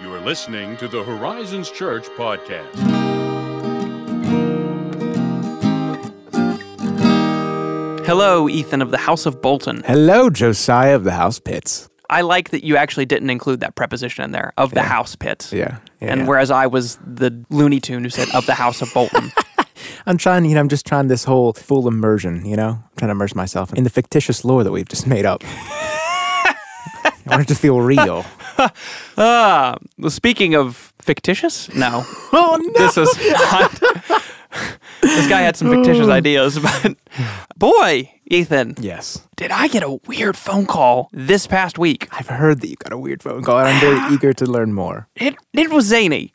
You are listening to the Horizons Church podcast. Hello, Ethan of the House of Bolton. Hello, Josiah of the House Pits. I like that you actually didn't include that preposition in there of the house pit. Yeah, yeah, and yeah. whereas I was the Looney Tune who said of the House of Bolton. I'm trying, you know, I'm just trying this whole full immersion, you know? I'm trying to immerse myself in the fictitious lore that we've just made up. I want it to feel real. Ah, well, speaking of fictitious, no, Oh, no! this is not. this guy had some fictitious ideas, but boy, Ethan, yes. did I get a weird phone call this past week? I've heard that you got a weird phone call, and I'm very eager to learn more. It it was zany.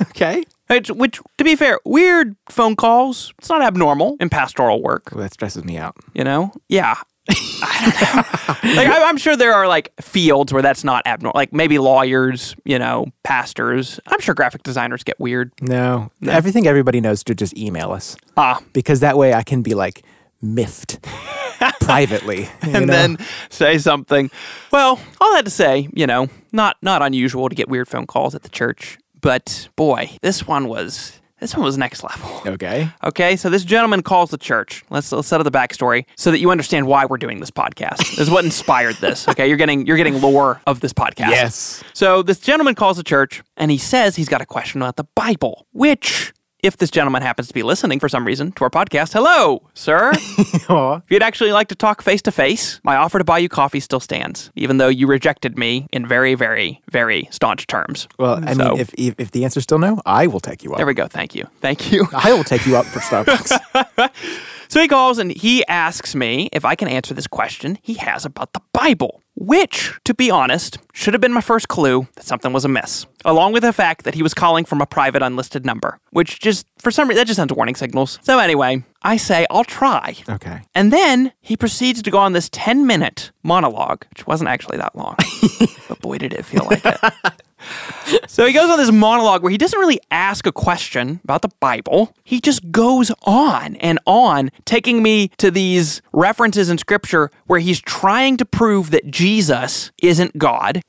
Okay. Which, which, to be fair, weird phone calls. It's not abnormal in pastoral work. Well, that stresses me out. You know? Yeah. I don't know. like I, I'm sure there are like fields where that's not abnormal. Like maybe lawyers, you know, pastors. I'm sure graphic designers get weird. No, everything everybody knows to just email us. Ah, Because that way I can be like miffed privately. and know? then say something. Well, all that to say, you know, not not unusual to get weird phone calls at the church. But boy, this one was this one was next level. Okay. Okay, so this gentleman calls the church. Let's, let's set up the backstory so that you understand why we're doing this podcast. This is what inspired this. Okay, you're getting you're getting lore of this podcast. Yes. So this gentleman calls the church and he says he's got a question about the Bible, which. If this gentleman happens to be listening for some reason to our podcast, hello, sir. If you'd actually like to talk face to face, my offer to buy you coffee still stands, even though you rejected me in very, very, very staunch terms. Well, I So- mean, if, if if the answer's still no, I will take you up. There we go. Thank you. Thank you. I will take you up for Starbucks. So he calls and he asks me if I can answer this question he has about the Bible, which, to be honest, should have been my first clue that something was amiss, along with the fact that he was calling from a private unlisted number, which just, for some reason, that just sends warning signals. So anyway, I say, I'll try. okay. And then he proceeds to go on this 10 minute monologue, which wasn't actually that long, but boy, did it feel like it. So he goes on this monologue where he doesn't really ask a question about the Bible. He just goes on and on, taking me to these references in scripture where he's trying to prove that Jesus isn't God.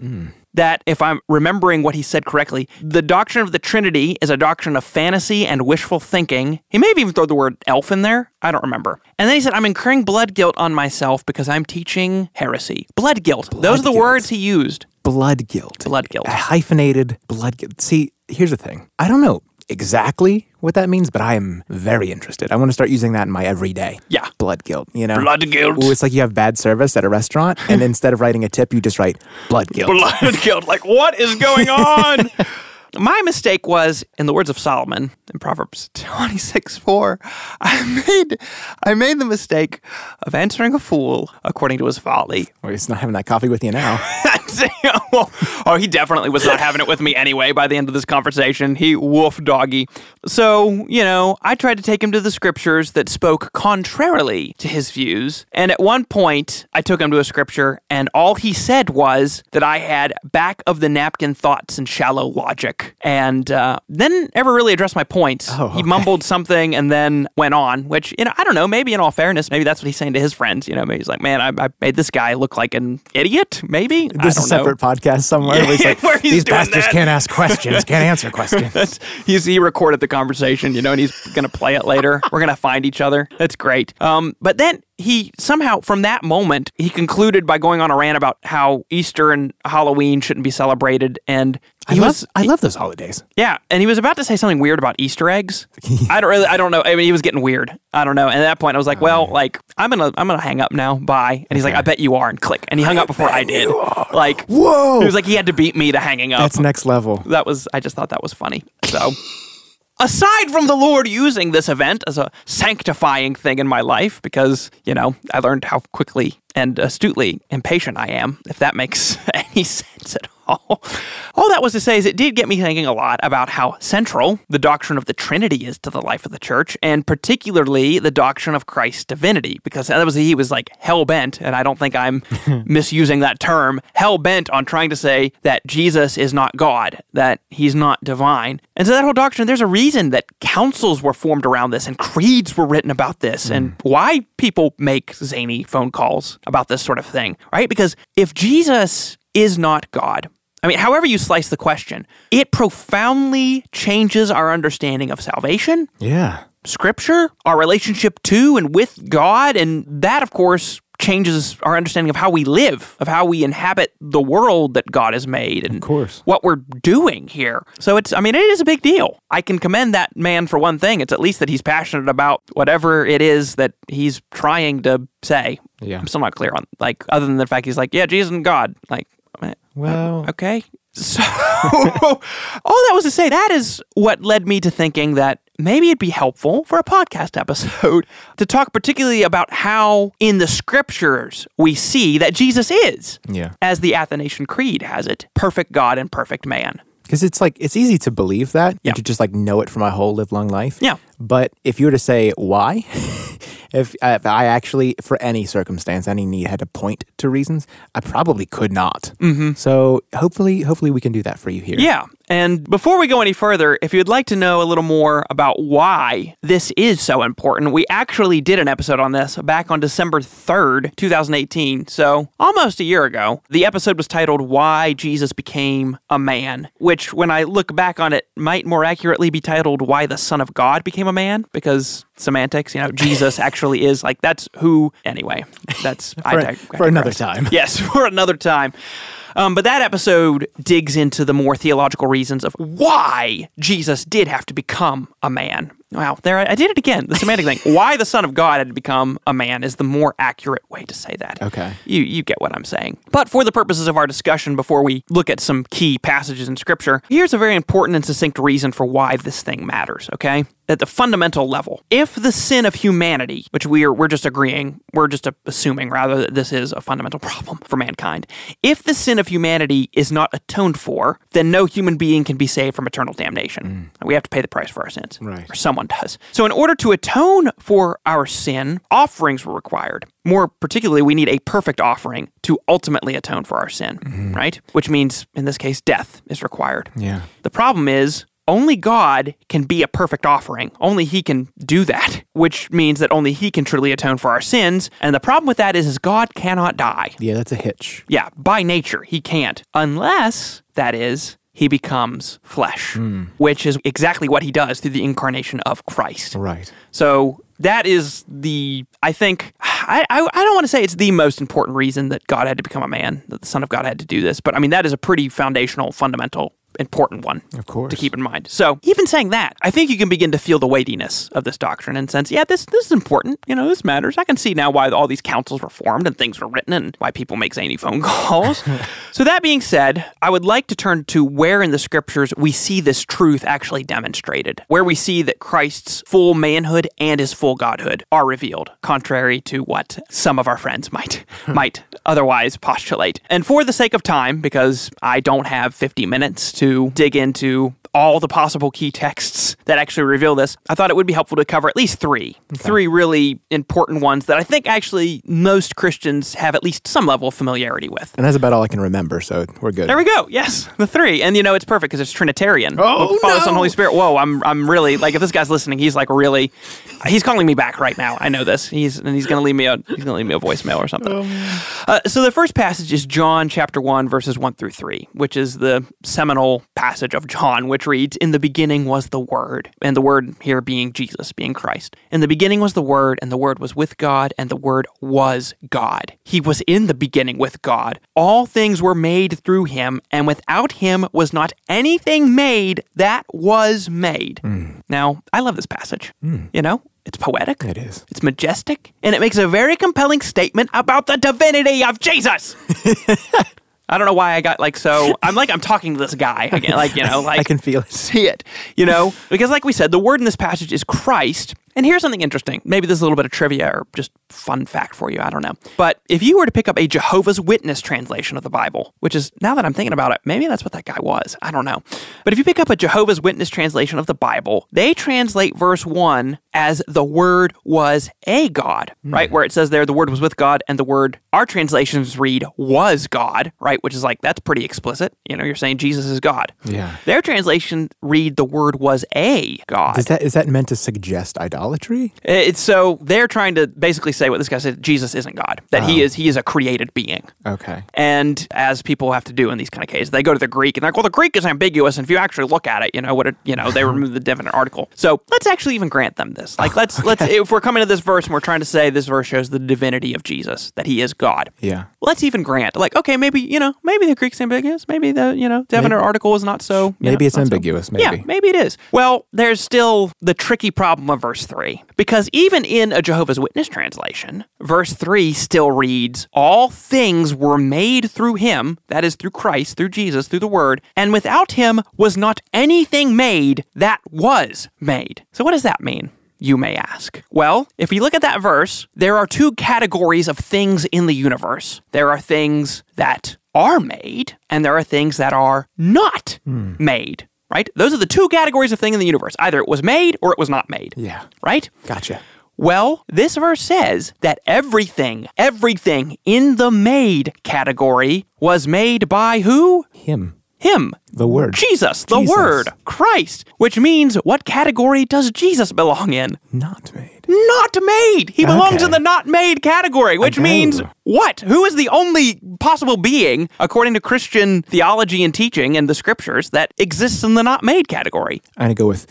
That, if I'm remembering what he said correctly, the doctrine of the Trinity is a doctrine of fantasy and wishful thinking. He may have even thrown the word elf in there. I don't remember. And then he said, I'm incurring blood guilt on myself because I'm teaching heresy. Blood guilt. Those are the guilt. words he used. Blood guilt. Blood guilt. A hyphenated blood guilt. See, here's the thing. I don't know exactly what that means, but I am very interested. I want to start using that in my everyday. Yeah. Blood guilt, you know? Blood guilt. Ooh, it's like you have bad service at a restaurant, and instead of writing a tip, you just write blood guilt. blood guilt. Like, what is going on? My mistake was, in the words of Solomon in Proverbs 26 4, I made, I made the mistake of answering a fool according to his folly. Well, he's not having that coffee with you now. oh, he definitely was not having it with me anyway by the end of this conversation. He woof doggy. So, you know, I tried to take him to the scriptures that spoke contrarily to his views. And at one point, I took him to a scripture, and all he said was that I had back of the napkin thoughts and shallow logic. And uh, then never really addressed my points. Oh, He okay. mumbled something and then went on, which, you know, I don't know. Maybe in all fairness, maybe that's what he's saying to his friends. You know, maybe he's like, man, I, I made this guy look like an idiot, maybe? This There's a don't know. separate podcast somewhere where he's like, where he's these pastors that." can't ask questions, can't answer questions. He's, he recorded the conversation, you know, and he's going to play it later. We're going to find each other. That's great. Um, but then he somehow, from that moment, he concluded by going on a rant about how Easter and Halloween shouldn't be celebrated. And I he love, was, I love those holidays. yeah, and he was about to say something weird about Easter eggs. I don't really, I don't know. I mean, he was getting weird. I don't know. And at that point, I was like, well, like I'm gonna, I'm gonna hang up now. Bye. And he's like, I bet you are, and click. And he hung up before I did. Like, Whoa! He was like, he had to beat me to hanging up. That's next level. that was I just thought that was funny. So aside from the Lord using this event as a sanctifying thing in my life because, you know, I learned how quickly and astutely impatient I am, if that makes any sense at all. All that was to say is it did get me thinking a lot about how central the doctrine of the Trinity is to the life of the church, and particularly the doctrine of Christ's divinity, because that was he was like hell bent, and I don't think I'm misusing that term, hell bent on trying to say that Jesus is not God, that he's not divine. And so that whole doctrine, there's a reason that councils were formed around this and creeds were written about this and mm. why people make zany phone calls about this sort of thing, right? Because if Jesus is not God, I mean, however you slice the question, it profoundly changes our understanding of salvation, Yeah. scripture, our relationship to and with God, and that, of course, changes our understanding of how we live, of how we inhabit the world that God has made, and Of course. what we're doing here. So it's, I mean, it is a big deal. I can commend that man for one thing. It's at least that he's passionate about whatever it is that he's trying to say. Yeah. I'm still not clear on, like, other than the fact he's like, yeah, Jesus and God. Like, Uh, well, okay. So, all that was to say, that is what led me to thinking that maybe it'd be helpful for a podcast episode to talk particularly about how in the scriptures we see that Jesus is, yeah. as the Athanasian Creed has it, perfect God and perfect man. Because it's like, it's easy to believe that Yeah. and to just like know it for my whole live long life. Yeah. But if you were to say why, if, if I actually, for any circumstance, any need had to point to reasons, I probably could not. Mm-hmm. So hopefully, hopefully we can do that for you here. Yeah. And before we go any further, if you'd like to know a little more about why this is so important, we actually did an episode on this back on December 3rd, 2018. So almost a year ago. The episode was titled Why Jesus Became a Man, which, when I look back on it, might more accurately be titled Why the Son of God Became a Man, because semantics, you know, Jesus actually is like, that's who, anyway, that's For, dig- I for another time. Yes, for another time. Um, but that episode digs into the more theological reasons of why Jesus did have to become a man. Wow, there I, I did it again. The semantic thing. Why the Son of God had to become a man is the more accurate way to say that. Okay. You you get what I'm saying. But for the purposes of our discussion, before we look at some key passages in Scripture, here's a very important and succinct reason for why this thing matters. Okay, at the fundamental level, if the sin of humanity, which we're we're just agreeing, we're just assuming rather that this is a fundamental problem for mankind, if the sin of humanity is not atoned for, then no human being can be saved from eternal damnation. Mm. We have to pay the price for our sins, Right. or someone does. So, in order to atone for our sin, offerings were required. More particularly, we need a perfect offering to ultimately atone for our sin, mm-hmm. right? Which means, in this case, death is required. Yeah. The problem is, only God can be a perfect offering. Only He can do that, which means that only He can truly atone for our sins. And the problem with that is, is God cannot die. Yeah, that's a hitch. Yeah, by nature, He can't, unless, that is, He becomes flesh, hmm. which is exactly what He does through the incarnation of Christ. Right. So that is the I think I, I I don't want to say it's the most important reason that God had to become a man, that the Son of God had to do this, but I mean that is a pretty foundational, fundamental, important one Of course. to keep in mind. So even saying that, I think you can begin to feel the weightiness of this doctrine and sense, yeah, this this is important. You know, this matters. I can see now why all these councils were formed and things were written and why people make zany phone calls. so that being said, I would like to turn to where in the scriptures we see this truth actually demonstrated, where we see that Christ's full manhood and his full godhood are revealed, contrary to what some of our friends might might otherwise postulate. And for the sake of time, because I don't have 50 minutes to dig into all the possible key texts that actually reveal this, I thought it would be helpful to cover at least three. Three really important ones that I think actually most Christians have at least some level of familiarity with. And that's about all I can remember, so we're good. There we go. Yes, the three, and you know it's perfect because it's Trinitarian. Oh, Father, Son! Holy Spirit. Whoa, I'm I'm really like if this guy's listening, he's like really, he's calling me back right now. I know this. He's and he's gonna leave me a he's gonna leave me a voicemail or something. Uh, so the first passage is John chapter one verses one through three, which is the seminal passage of John, which reads, "In the beginning was the Word," and the Word here being Jesus, being Christ. In the beginning was the Word, and the Word was with God, and the Word was God. He was in the beginning with God. All things were made through him, and without him was not anything made that was made. Hmm. Now, I love this passage. Hmm. You know, it's poetic. It is. It's majestic, and it makes a very compelling statement about the divinity of Jesus. I don't know why I got like so. I'm like I'm talking to this guy again, like you know, like I can feel it. see it, you know, because like we said, the word in this passage is Christ. And here's something interesting. Maybe this is a little bit of trivia or just fun fact for you. I don't know. But if you were to pick up a Jehovah's Witness translation of the Bible, which is now that I'm thinking about it, maybe that's what that guy was. I don't know. But if you pick up a Jehovah's Witness translation of the Bible, they translate verse 1 as the word was a God, hmm. right? Where it says there the word was with God and the word our translations read was God, right? Which is like that's pretty explicit. You know, you're saying Jesus is God. Yeah. Their translation read the word was a God. Is that is that meant to suggest idolatry? Idolatry? Eh, it's so they're trying to basically say what this guy said: Jesus isn't God; that he oh. is he is a created being. Okay. And as people have to do in these kind of cases, they go to the Greek and they're like, well, the Greek is ambiguous. And if you actually look at it, you know what it, you know, they uh-huh. remove the definite article. So let's actually even grant them this. Like, let's, let's, if we're coming to this verse and we're trying to say this verse shows the divinity of Jesus, that he is God. Yeah. Let's even grant, like, okay, maybe, you know, maybe the Greek's ambiguous. Maybe the, you know, definite article is not so. Maybe know, it's not so- ambiguous, Yeah, maybe. maybe it is. Well, there's still the tricky problem of verse 3. Because even in a Jehovah's Witness translation, verse 3 still reads, All things were made through him, that is, through Christ, through Jesus, through the Word, and without him was not anything made that was made. So, what does that mean? You may ask. Well, if we look at that verse, there are two categories of things in the universe. There are things that are made, and there are things that are not hmm. made, right? Those are the two categories of thing in the universe. Either it was made or it was not made. Yeah. Right? Gotcha. Well, this verse says that everything, everything in the made category was made by who? Him. Him. The word. Jesus, the Jesus. Word, Christ, which means what category does Jesus belong in? Not made. Not made. He belongs Okay. in the not made category, which means what? Who is the only possible being, according to Christian theology and teaching and the scriptures, that exists in the not made category? I'm gonna go with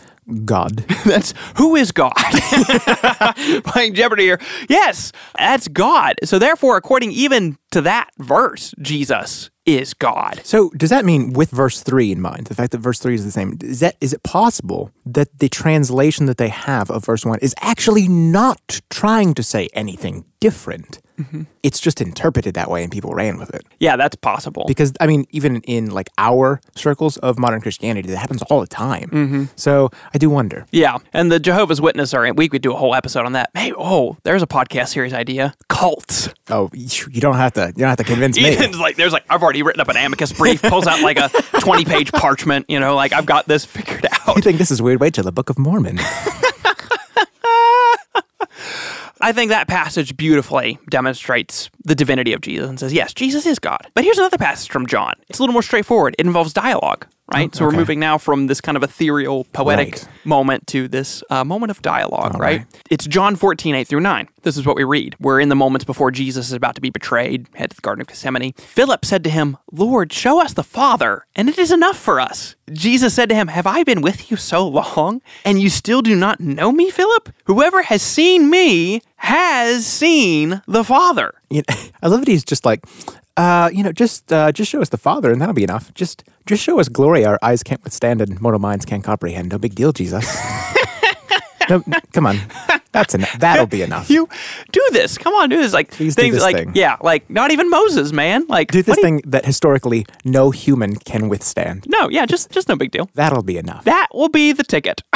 God. That's who is God? Playing Jeopardy here. Yes, that's God. So therefore, according even to that verse, Jesus is God. So does that mean with verse three in mind, the fact that verse three is the same, is that is it possible that the translation that they have of verse one is actually not trying to say anything different? Mm-hmm. It's just interpreted that way and people ran with it. Yeah, that's possible. Because I mean, even in like our circles of modern Christianity, that happens all the time. Mm-hmm. So I do wonder. Yeah, and the Jehovah's Witness are. We could do a whole episode on that. Hey, oh, there's a podcast series idea: cults. Oh, you don't have to. You don't have to convince me. Ethan's like, there's like, I've already written up an amicus brief. Pulls out like a 20 page parchment. You know, like I've got this figured out. You think this is weird? Wait till the Book of Mormon. I think that passage beautifully demonstrates the divinity of Jesus and says, yes, Jesus is God. But here's another passage from John. It's a little more straightforward. It involves dialogue, right? so we're moving now from this kind of ethereal, poetic Right. moment to this uh, moment of dialogue, right? right. It's John 14, 8 through 9. This is what we read. We're in the moments before Jesus is about to be betrayed, head to the Garden of Gethsemane. Philip said to him, Lord, show us the Father, and it is enough for us. Jesus said to him, Have I been with you so long, and you still do not know me, Philip? Whoever has seen me has seen the Father. You know, I love that he's just like, uh, you know, just uh, just show us the Father, and that'll be enough. Just just show us glory our eyes can't withstand and mortal minds can't comprehend. No big deal, Jesus. no, come on, that's enough. That'll be enough. You do this. Come on, do this. Like Please do things this like thing. yeah, like not even Moses, man. Like Do this do you- thing that historically no human can withstand. no, yeah, just just no big deal. That'll be enough. That will be the ticket.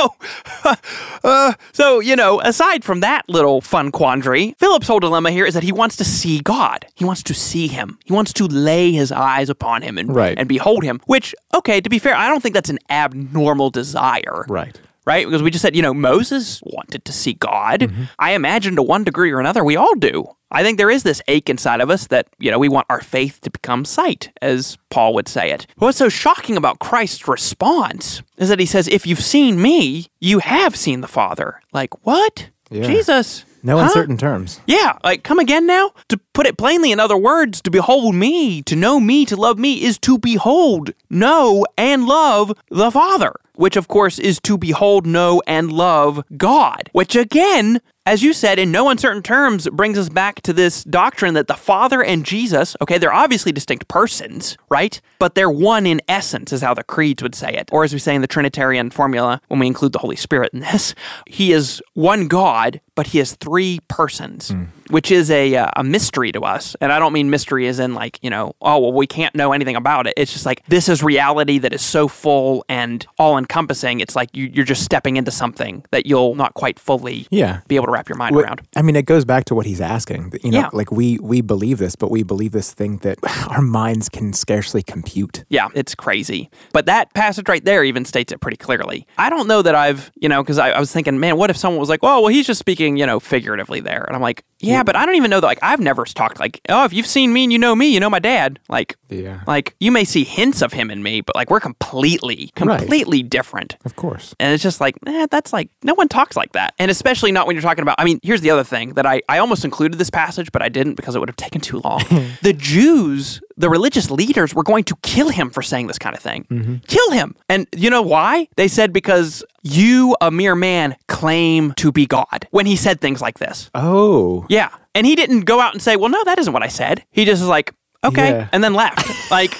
so, uh, so you know, aside from that little fun quandary, Philip's whole dilemma here is that he wants to see God. He wants to see Him. He wants to lay his eyes upon Him and Right. and behold Him. Which, okay, to be fair, I don't think that's an abnormal desire. right. Right? Because we just said, you know, Moses wanted to see God. Mm-hmm. I imagine to one degree or another, we all do. I think there is this ache inside of us that, you know, we want our faith to become sight, as Paul would say it. What's so shocking about Christ's response is that he says, if you've seen me, you have seen the Father. Like, what? Yeah. Jesus. No Huh? uncertain terms. Yeah, like come again now? To put it plainly, in other words, to behold me, to know me, to love me is to behold, know, and love the Father, which of course is to behold, know, and love God, which again, as you said, in no uncertain terms, brings us back to this doctrine that the Father and Jesus, okay, they're obviously distinct persons, right? But they're one in essence, is how the creeds would say it. Or as we say in the Trinitarian formula, when we include the Holy Spirit in this, he is one God, but he is three persons, hmm. Which is a, uh, a mystery to us. And I don't mean mystery as in like, you know, oh, well, we can't know anything about it. It's just like this is reality that is so full and all encompassing. It's like you, you're just stepping into something that you'll not quite fully Yeah. be able to wrap your mind What- around. I mean, it goes back to what he's asking. You know, Yeah. like we we believe this, but we believe this thing that our minds can scarcely compute. Yeah, it's crazy. But that passage right there even states it pretty clearly. I don't know that I've, you know, because I, I was thinking, man, what if someone was like, oh, well, he's just speaking, you know, figuratively there. And I'm like, Yeah, but I don't even know that. Like, I've never talked like, oh, if you've seen me and you know me, you know my dad. Like, Yeah. like you may see hints of him in me, but like we're completely, Right. completely different. Of course. And it's just like, eh, that's like, no one talks like that. And especially not when you're talking about, I mean, here's the other thing that I, I almost included this passage, but I didn't because it would have taken too long. the Jews, the religious leaders, were going to kill him for saying this kind of thing. Mm-hmm. Kill him. And you know why? They said because you, a mere man, claim to be God when he said things like this. Oh. Yeah. And he didn't go out and say, well, no, that isn't what I said. He just was like, okay. Yeah. And then left. like,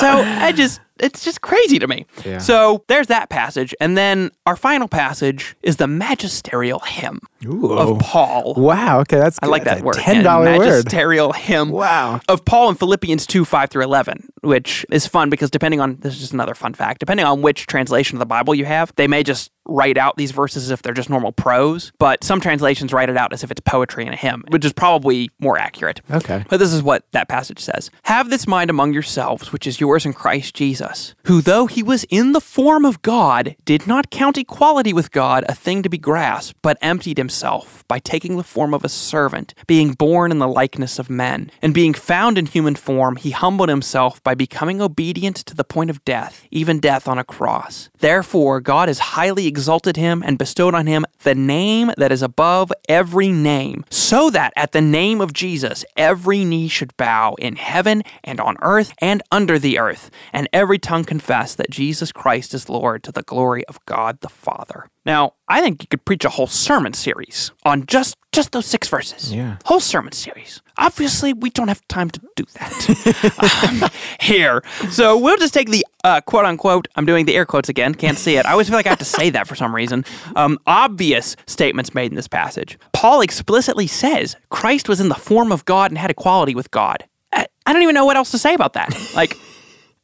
so I just, it's just crazy to me. Yeah. So there's that passage. And then our final passage is the magisterial hymn Ooh. of Paul. Wow. Okay, that's I like that's that word. Ten dollar word. Magisterial hymn. Wow. Of Paul in Philippians 2, 5 through 11, which is fun because depending on, this is just another fun fact, depending on which translation of the Bible you have, they may just write out these verses as if they're just normal prose, but some translations write it out as if it's poetry in a hymn, which is probably more accurate. Okay. But this is what that passage says Have this mind among yourselves, which is yours in Christ Jesus, who, though he was in the form of God, did not count equality with God a thing to be grasped, but emptied himself by taking the form of a servant, being born in the likeness of men. And being found in human form, he humbled himself by becoming obedient to the point of death, even death on a cross. Therefore, God is highly exalted him and bestowed on him the name that is above every name, so that at the name of Jesus every knee should bow in heaven and on earth and under the earth, and every tongue confess that Jesus Christ is Lord to the glory of God the Father. Now, I think you could preach a whole sermon series on just just those six verses. Yeah. Whole sermon series. Obviously, we don't have time to do that um, here. So we'll just take the uh, quote unquote, I'm doing the air quotes again, can't see it. I always feel like I have to say that for some reason. Um, obvious statements made in this passage. Paul explicitly says Christ was in the form of God and had equality with God. I, I don't even know what else to say about that. Like,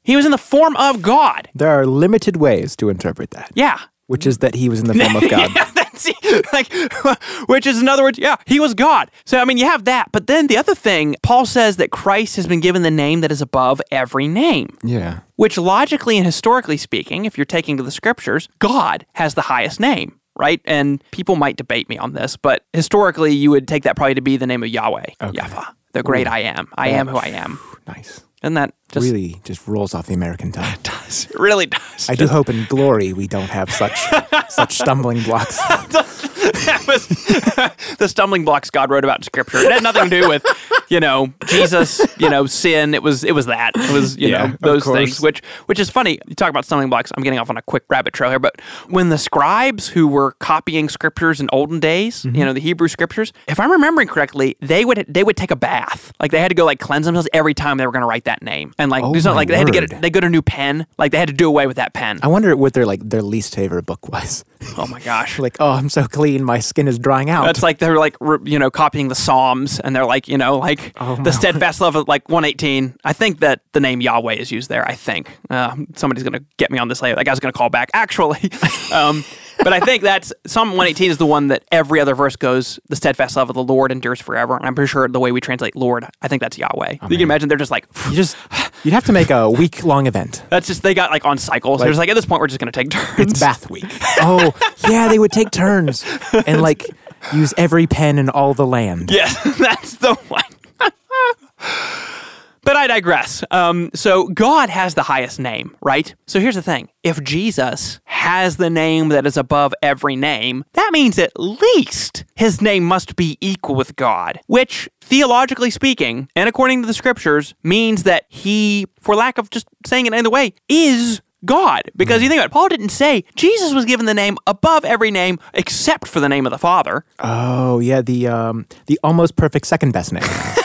he was in the form of God. There are limited ways to interpret that, Yeah. Which is that he was in the form of God. yeah, that's it. like, which is in other words, yeah, he was God. So I mean, you have that, but then the other thing, Paul says that Christ has been given the name that is above every name. Yeah. Which logically and historically speaking, if you're taking to the scriptures, God has the highest name. Right? And people might debate me on this, but historically, you would take that probably to be the name of Yahweh, Yahweh, the great I am. I am who I am. Nice. And that just really just rolls off the American tongue. It does. It really does. I do hope in glory we don't have such such stumbling blocks. that was the stumbling blocks God wrote about in Scripture. It had nothing to do with, you know, Jesus, you know, sin. It was it was that. It was you Yeah, know those things. Which which is funny. You talk about stumbling blocks. I'm getting off on a quick rabbit trail here, but when the scribes who were copying scriptures in olden days, Mm-hmm. you know, the Hebrew scriptures, if I'm remembering correctly, they would they would take a bath. Like they had to go like cleanse themselves every time they were going to write that name, and like Oh do something like they had to get a, they got a new pen. Like they had to do away with that pen. I wonder what their like their least favorite book was. Oh my gosh. like, oh, I'm so clean, my skin is drying out. That's like they're like re- you know copying the Psalms, and they're like you know like Oh, the steadfast love of like 118. I think that the name Yahweh is used there. I think uh, somebody's gonna get me on this later. That guy's gonna call back. Actually, um, but I think that's Psalm 118 is the one that every other verse goes. The steadfast love of the Lord endures forever. And I'm pretty sure the way we translate Lord, I think that's Yahweh. you can imagine they're just like. you just you'd have to make a week long event. That's just they got like on cycles. they're just like at this point we're just gonna take turns. It's bath week. Oh, yeah, they would take turns and like use every pen in all the land. Yeah, that's the one. But I digress. Um, so God has the highest name, right? So here's the thing: if Jesus has the name that is above every name, that means at least his name must be equal with God, which theologically speaking, and according to the scriptures, means that he, for lack of just saying it any other way, is God. Because you think about it, Paul didn't say Jesus was given the name above every name except for the name of the Father. Oh, yeah, the um the almost perfect second best name.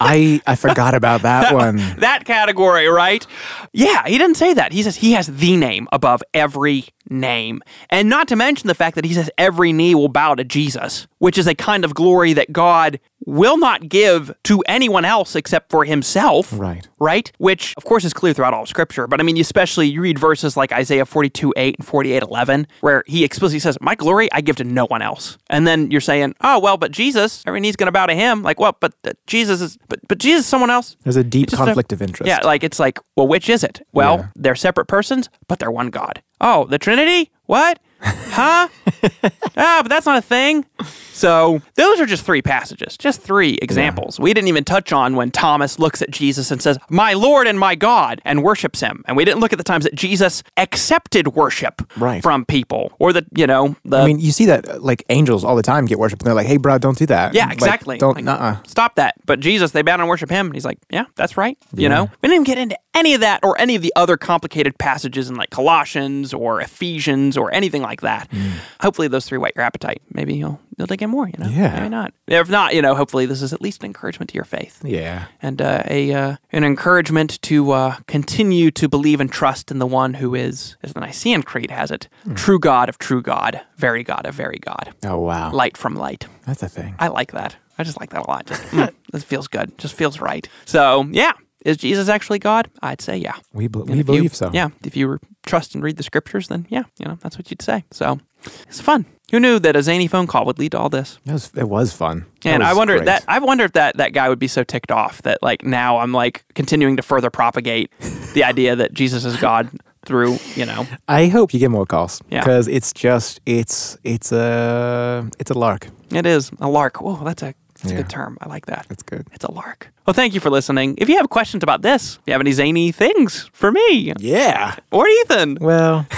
I I forgot about that one. that category, right? Yeah, he didn't say that. He says he has the name above every name. And not to mention the fact that he says every knee will bow to Jesus, which is a kind of glory that God will not give to anyone else except for himself. Right. Right? Which, of course, is clear throughout all of Scripture. But I mean, especially you read verses like Isaiah 42 8 and 48 11, where he explicitly says, My glory I give to no one else. And then you're saying, Oh, well, but Jesus, every knee's going to bow to him. Like, well, but uh, Jesus is, but, but Jesus is someone else. There's a deep just a- conflict of interest. Yeah, like it's like, well, which is it? Well, Yeah. they're separate persons, but they're one God. Oh, the Trinity? What? Huh? ah, but that's not a thing. So those are just three passages, just three examples. We didn't even touch on when Thomas looks at Jesus and says, "My Lord and my God," and worships him. And we didn't look at the times that Jesus accepted worship Right. from people, or that you know the I mean, you see that uh, like angels all the time get worship, and they're like, "Hey, bro, don't do that." Yeah, Like, exactly. don't. Like, nuh-uh. Stop that. But Jesus, they bow down and worship him. And he's like, yeah, that's right. You know, we didn't even get into any of that or any of the other complicated passages in like Colossians or Ephesians or anything like that. Hopefully, those three whet your appetite. Maybe you'll you'll dig in more. You know, Yeah. maybe not. If not, you know, hopefully this is at least an encouragement to your faith. Yeah. And uh, a uh, an encouragement to uh, continue to believe and trust in the one who is, as the Nicene Creed has it, true God of true God, very God of very God, Oh wow, light from light. that's a thing. I like that. I just like that a lot. Just mm, this feels good. Just feels right. So yeah, is Jesus actually God? I'd say yeah. We, And we if you- believe so. Yeah, if you trust and read the scriptures, then yeah, you know that's what you'd say. So it's fun. Who knew that a zany phone call would lead to all this? It was, it was fun. That And I wonder great. that I wonder if that that guy would be so ticked off that like now I'm like continuing to further propagate the idea that Jesus is God through you know I hope you get more calls Yeah. because it's just it's it's a it's a lark. it is a lark. Whoa, that's a that's a good term. I like that. That's good. It's a lark. Well, thank you for listening. If you have questions about this, if you have any zany things for me Yeah. or Ethan, Well,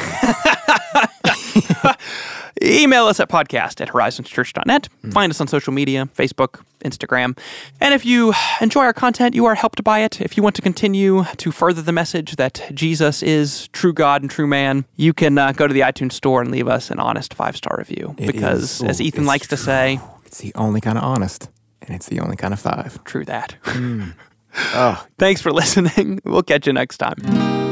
email us at podcast at horizonschurch.net. Find us on social media Facebook, Instagram. And if you enjoy our content, you are helped by it. If you want to continue to further the message that Jesus is true God and true man, you can uh, go to the iTunes store and leave us an honest five star review. It because, is- as Ethan it's likes to say, it's the only kind of honest, and it's the only kind of five. true that. Oh. Thanks for listening. We'll catch you next time.